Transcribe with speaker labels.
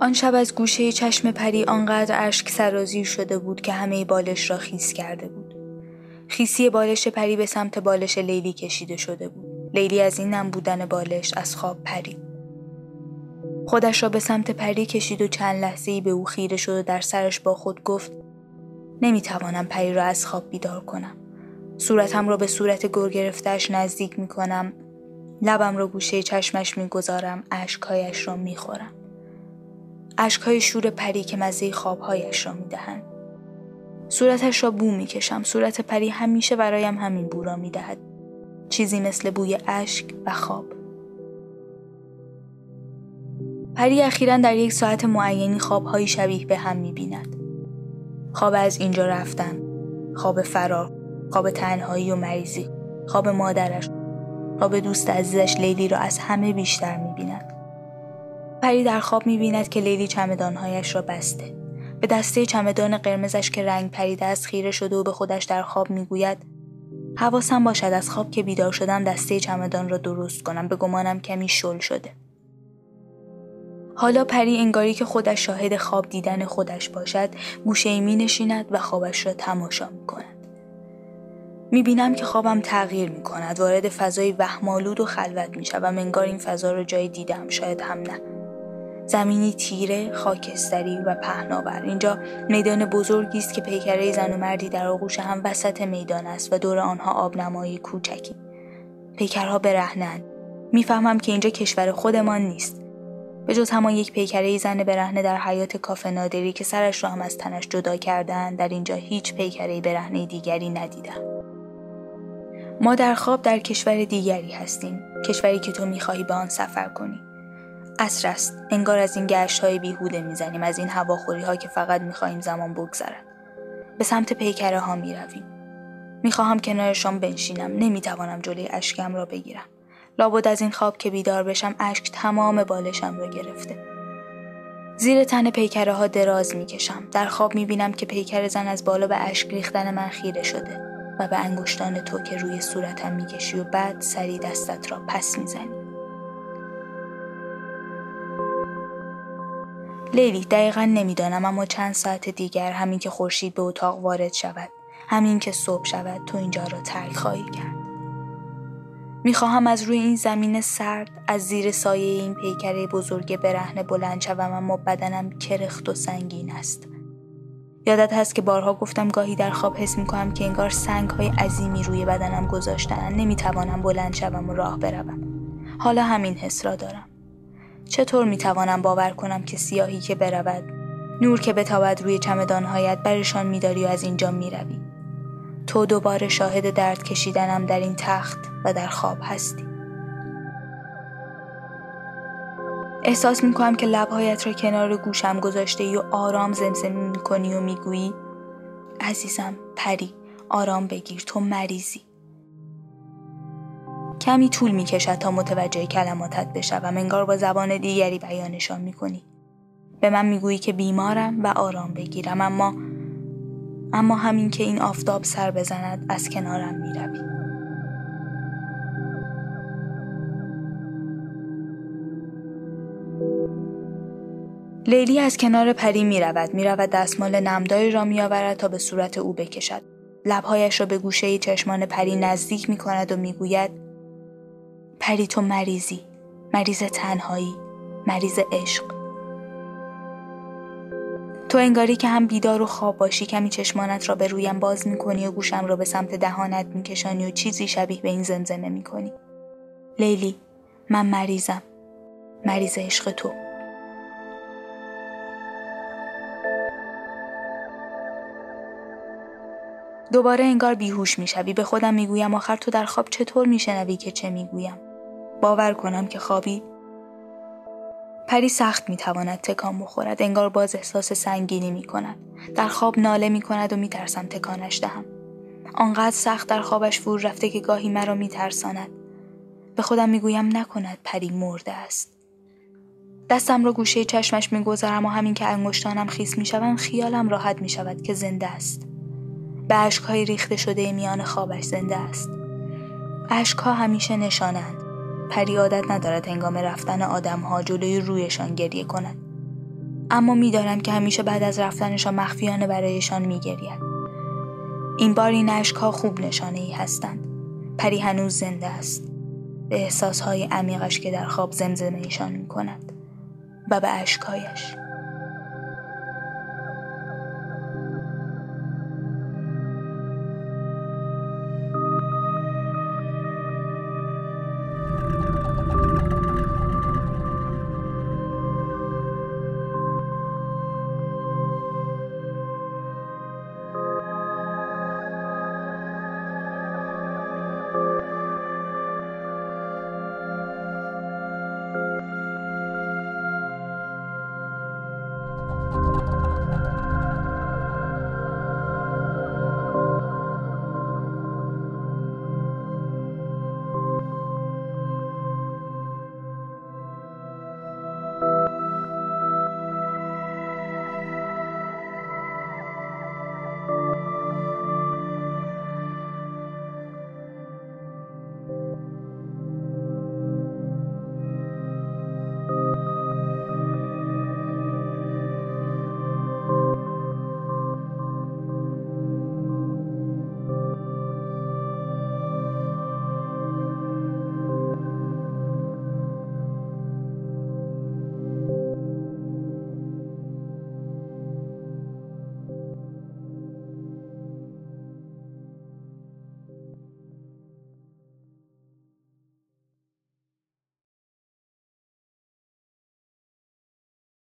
Speaker 1: آن شب از گوشه چشم پری آنقدر اشک سرازیر شده بود که همه بالش را خیس کرده بود. خیسی بالش پری به سمت بالش لیلی کشیده شده بود. لیلی از این نم بودن بالش از خواب پری. خودش را به سمت پری کشید و چند لحظه ای به او خیره شد و در سرش با خود گفت نمی‌توانم پری را از خواب بیدار کنم. صورتم را به صورت گر گرفتهش نزدیک می کنم. لبم را گوشه چشمش می‌گذارم اشکهایش را می‌خورم. اشکهای شور پری که مزه خوابهایش را می‌دهند. صورتش را بو می‌کشم. صورت پری همیشه برایم همین بو را می‌دهد. چیزی مثل بوی اشک و خواب. پری اخیرا در یک ساعت معینی خوابهایی شبیه به هم می‌بیند. خواب از اینجا رفتن، خواب فرار، خواب تنهایی و مریضی، خواب مادرش، خواب دوست عزیزش لیلی را از همه بیشتر می‌بیند. پری در خواب می‌بیند که لیلی چمدانهایش را بسته. به دسته چمدان قرمزش که رنگ پریده از خیره شده و به خودش در خواب می‌گوید حواسم باشد از خواب که بیدار شدم دسته چمدان را درست کنم به گمانم کمی شل شده. حالا پری انگاری که خودش شاهد خواب دیدن خودش باشد گوشه می نشیند و خوابش را تماشا می کند. می بینم که خوابم تغییر می کند وارد فضای وهمالود و خلوت می شوم انگار این فضا را جای دیدم شاید هم نه. زمینی تیره، خاکستری و پهناور. اینجا میدان بزرگی است که پیکره زن و مردی در آغوش هم وسط میدان است و دور آنها آبنمایی کوچکی. پیکرها برهنند. می‌فهمم که اینجا کشور خودمان نیست. به جز همان یک پیکره زن برهنه در حیات کافه نادری که سرش را هم از تنش جدا کردن در اینجا هیچ پیکره برهنه دیگری ندیدم. ما در خواب در کشور دیگری هستیم. کشوری که تو می‌خواهی به آن سفر کنی. عصر است. انگار از این گشت های بیهوده می‌زنیم از این هواخوری ها که فقط می‌خواهیم زمان بگذرد. به سمت پیکره ها می‌رویم. می‌خواهم کنارشان بنشینم. نمی‌توانم جلوی اشکم را بگیرم. لابد از این خواب که بیدار بشم اشک تمام بالشم را گرفته. زیر تن پیکره ها دراز می‌کشم. در خواب می‌بینم که پیکر زن از بالا به اشک ریختن من خیره شده و به انگشتان تو که روی صورتم می‌کشی و بعد سری دستت را پس می‌زنی. لیلی دقیقا نمی‌دانم اما چند ساعت دیگر همین که خورشید به اتاق وارد شود همین که صبح شود تو اینجا را ترک خواهی کرد. می‌خواهم از روی این زمین سرد از زیر سایه این پیکره بزرگ برهنه بلند شوم اما بدنم کرخت و سنگین است. یادت هست که بارها گفتم گاهی در خواب حس می‌کنم که انگار سنگ های عظیمی روی بدنم گذاشتن نمی‌توانم بلند شوم و راه بروم. حالا همین حس را دارم. چطور می‌توانم باور کنم که سیاهی که برود نور که بتابد روی چمدانهایت برشان میداری و از اینجا می‌روی؟ تو دوباره شاهد درد کشیدنم در این تخت و در خواب هستی. احساس می‌کنم که لبهایت را کنار گوشم گذاشته و آرام زمزمه می‌کنی و می‌گویی عزیزم پری آرام بگیر تو مریضی. کمی طول می کشد تا متوجه کلماتت بشوم انگار با زبان دیگری بیانشان می کنی. به من می‌گویی که بیمارم و آرام بگیرم اما اما همین که این آفتاب سر بزند از کنارم می روی. لیلی از کنار پری می رود. می رود دستمال نمداری را می آورد تا به صورت او بکشد. لبهایش را به گوشه چشمان پری نزدیک می کند و می گوید پری تو مریضی. مریض تنهایی. مریض عشق. تو انگاری که هم بیدار و خواب باشی کمی چشمانت را به رویم باز می‌کنی و گوشم را به سمت دهانت میکشانی و چیزی شبیه به این زمزمه می‌کنی. لیلی من مریضم. مریض عشق تو. دوباره انگار بیهوش می‌شوی. به خودم می‌گویم آخر تو در خواب چطور میشنوی که چه می‌گویم؟ باور کنم که خوابی پری سخت می‌تواند تکان بخورد انگار باز احساس سنگینی می کند. در خواب ناله می کند و میترسم تکانش دهم. آنقدر سخت در خوابش فرو رفته که گاهی مرا میترساند. به خودم می‌گویم نکند پری مرده است. دستم را گوشه چشمش می‌گذارم و همین که انگشتانم خیس می‌شوند خیالم راحت می شود که زنده است. به اشکهای ریخته شده میان خوابش زنده است. اشکها همیشه نشانند. پری عادت ندارد هنگام رفتن آدمها جلوی رویشان گریه کند. اما می‌دانم که همیشه بعد از رفتنشان مخفیانه برایشان میگرید. این بار این اشکها خوب نشانه ای هستند. پری هنوز زنده است. به احساسهای عمیقش که در خواب زمزمه ایشان می کند و به اشکهایش.